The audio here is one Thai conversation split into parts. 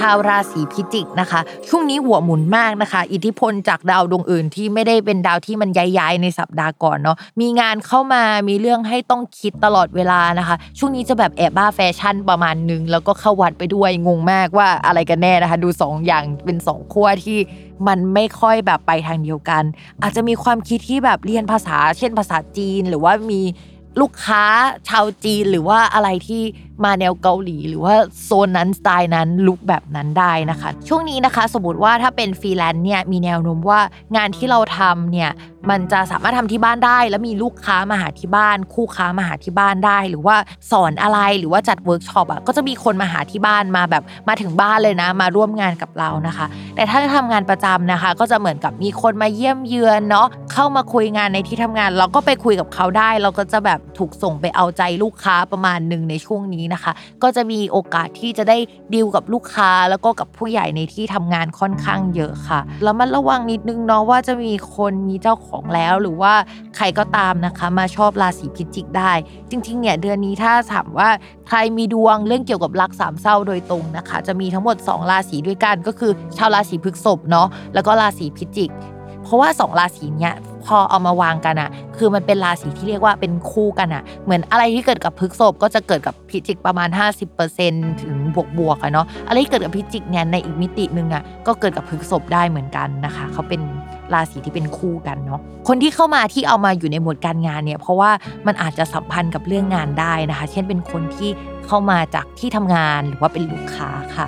ชาวราศีพิจิกนะคะ ช่วงนี้หัวหมุนมากนะคะ อิทธิพลจากดาวดวงอื่นที่ไม่ได้เป็นดาวที่มันย้ายๆในสัปดาห์ก่อนเนาะมีงานเข้ามามีเรื่องให้ต้องคิดตลอดเวลานะคะ ช่วงนี้จะแบบแอบบ้าแฟชั่นประมาณนึง แล้วก็เข้าวัดไปด้วยงงมากว่าอะไรกันแน่นะคะ ดู2ออย่างเป็น2องขั้วที่มันไม่ค่อยแบบไปทางเดียวกัน อาจจะมีความคิดที่แบบเรียนภาษา เช่นภาษาจีน หรือว่ามี ลูกค้าชาวจีนหรือว่าอะไรที่มาแนวเกาหลี หรือว่าโซนนั้นสไตล์นั้น look แบบนั้นได้นะคะ ช่วงนี้นะคะ สมมติว่าถ้าเป็นฟรีแลนซ์เนี่ยมีแนวโน้มว่างานที่เราทำเนี่ย มันจะสามารถทำที่บ้านได้ แล้วมีลูกค้ามาหาที่บ้าน คู่ค้ามาหาที่บ้านได้ หรือว่าสอนอะไรหรือว่าจัดเวิร์กช็อปอะก็จะมีคนมาหาที่บ้านมาแบบมาถึงบ้านเลยนะ มาร่วมงานกับเรานะคะ แต่ถ้าทำงานประจำนะคะ ก็จะเหมือนกับมีคนมาเยี่ยมเยือนเนาะเข้ามาคุยงานในที่ทำงาน เราก็ไปคุยกับเขาได้ เราก็จะแบบถูกส่งไปเอาใจลูกค้าประมาณหนึ่งในช่วงนี้นะคะ ก็จะมีโอกาสที่จะได้ดีลกับลูกค้าแล้วก็กับผู้ใหญ่ในที่ทำงานค่อนข้างเยอะค่ะแล้วมันระวังนิดนึงเนาะว่าจะมีคนมีเจ้าของแล้ว หรือว่าใครก็ตามนะคะ มาชอบราศีพิจิกได้ จริงๆเนี่ยเดือนนี้ถ้าถามว่าใครมีดวงเรื่องเกี่ยวกับรักสามเศร้าโดยตรงนะคะ จะมีทั้งหมด 2 ราศีด้วยกันก็คือ ชาวราศีพฤษภเนาะแล้วก็ราศีพิจิก เพราะว่า 2 ราศีเนี้ยพอเอามาวางกันอะคือมันเป็นราศีที่เรียกว่าเป็นคู่กันอะเหมือนอะไรที่เกิดกับพฤกษภก็จะเกิดกับพิจิกประมาณ 50%ถึงบวกบวกอะเนาะอะไรที่เกิดกับพิจิกเนี่ยในอีกมิติหนึ่งอะก็เกิดกับพฤกษภได้เหมือนกันนะคะเขาเป็น ราศีที่เป็นคู่กันเนาะคนที่เข้ามาที่เอามาอยู่ในหมวดการงานเนี่ยเพราะว่ามันอาจจะสัมพันธ์กับเรื่องงานได้นะคะ เช่นเป็นคนที่เข้ามาจากที่ทำงานหรือว่าเป็นลูกค้าค่ะ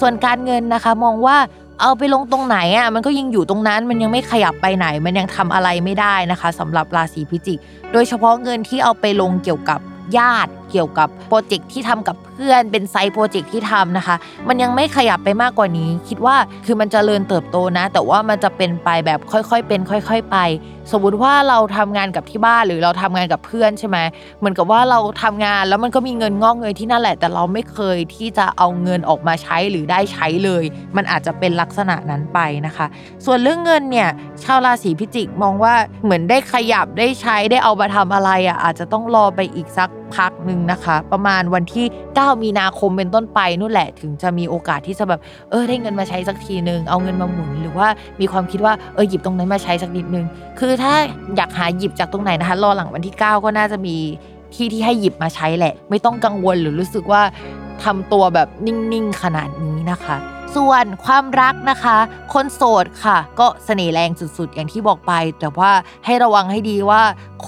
ส่วนการเงินนะคะมองว่าเอาไปลงตรงไหนอะมันก็ยังอยู่ตรงนั้นมันยังไม่ขยับไปไหน มันยังทำอะไรไม่ได้นะคะสำหรับราศีพิจิก โดยเฉพาะเงินที่เอาไปลงเกี่ยวกับญาติ เกี่ยวกับโปรเจกต์ที่ทำกับเพื่อน เป็นไซต์โปรเจกต์ที่ทำนะคะ มันยังไม่ขยับไปมากกว่านี้ คิดว่าคือมันจเจริญเติบโตนะ แต่ว่ามันจะเป็นไปแบบค่อยๆเป็น ค่อย ๆ ไป สมมติว่าเราทำงานกับที่บ้านหรือเราทำงานกับเพื่อนใช่ไหมเหมือนกับว่าเราทำงานแล้วมันก็มีเงินงอกเงยที่นั่นแหละ แต่เราไม่เคยที่จะเอาเงินออกมาใช้หรือได้ใช้เลย มันอาจจะเป็นลักษณะนั้นไปนะคะ ส่วนเรื่องเงินเนี่ยชาวราศีพิจิกมองว่าเหมือนได้ขยับได้ใช้ได้เอามาทำอะไรอะอาจจะต้องรอไปอีกสัก พักหนึ่งนะคะ ประมาณวันที่ 9 มีนาคมเป็นต้นไปนู่นแหละถึงจะมีโอกาสที่จะแบบเออได้เงินมาใช้สักทีนึงเอาเงินมาหมุนหรือว่ามีความคิดว่าเออหยิบตรงนั้นมาใช้สักนิดนึงคือถ้าอยากหาหยิบจากตรงไหนนะคะรอหลังวันที่ 9 ก็น่าจะมีที่ที่ให้หยิบมาใช้แหละ ไม่ต้องกังวลหรือรู้สึกว่าทำตัวแบบนิ่งๆขนาดนี้นะคะส่วนความรักนะคะ คนโสดค่ะ ก็เสน่ห์แรงสุดๆ อย่างที่บอกไป แต่ว่าให้ระวังให้ดีว่า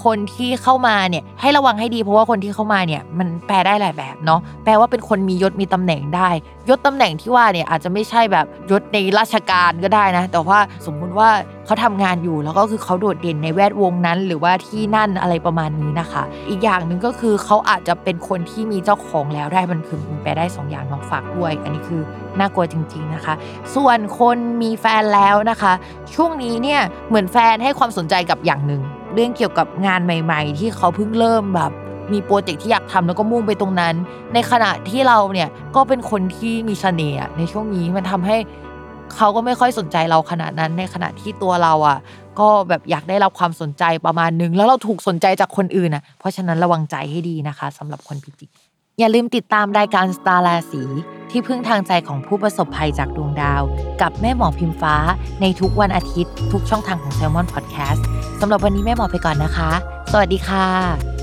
คนที่เข้ามาเนี่ยให้ระวังให้ดีเพราะว่าคนที่เข้ามาเนี่ยมันแปลได้หลายแบบเนาะแปลว่าเป็นคนมียศมีตำแหน่งได้ ยศตำแหน่งที่ว่าเนี่ยอาจจะไม่ใช่แบบยศในราชการก็ได้นะ แต่ว่าสมมุติว่า เขาทำงานอยู่ แล้วก็คือเขาโดดเด่นในแวดวงนั้น หรือว่าที่นั่นอะไรประมาณนี้นะคะ อีกอย่างหนึ่งก็คือเขาอาจจะเป็นคนที่มีเจ้าของแล้วได้มันคือมันแปได้สองอย่างน้องฝากด้วย อันนี้คือน่ากลัวจริง ๆนะคะ ส่วนคนมีแฟนแล้วนะคะ ช่วงนี้เนี่ยเหมือนแฟนให้ความสนใจกับอย่างหนึ่งเรื่องเกี่ยวกับงานใหม่ ๆ ที่เขาเพิ่งเริ่มแบบมีโปรเจกต์ที่อยากทำแล้วก็มุ่งไปตรงนั้น ในขณะที่เราเนี่ยก็เป็นคนที่มีเสน่ห์ในช่วงนี้มันทำให้ เขาก็ไม่ค่อยสนใจเราขนาดนั้นในขณะที่ตัวเราอะ ก็แบบอยากได้รับความสนใจประมาณนึง แล้วเราถูกสนใจจากคนอื่นอะ เพราะฉะนั้นระวังใจให้ดีนะคะสำหรับคนพิจิกอย่าลืมติดตามรายการสตาร์ราศีที่พึ่งทางใจของผู้ประสบภัยจากดวงดาว กับแม่หมอพิมฟ้า ในทุกวันอาทิตย์ ทุกช่องทางของ s ซ l m o n Podcast สำหรับวันนี้แม่หมอไปก่อนนะคะ สวัสดีค่ะ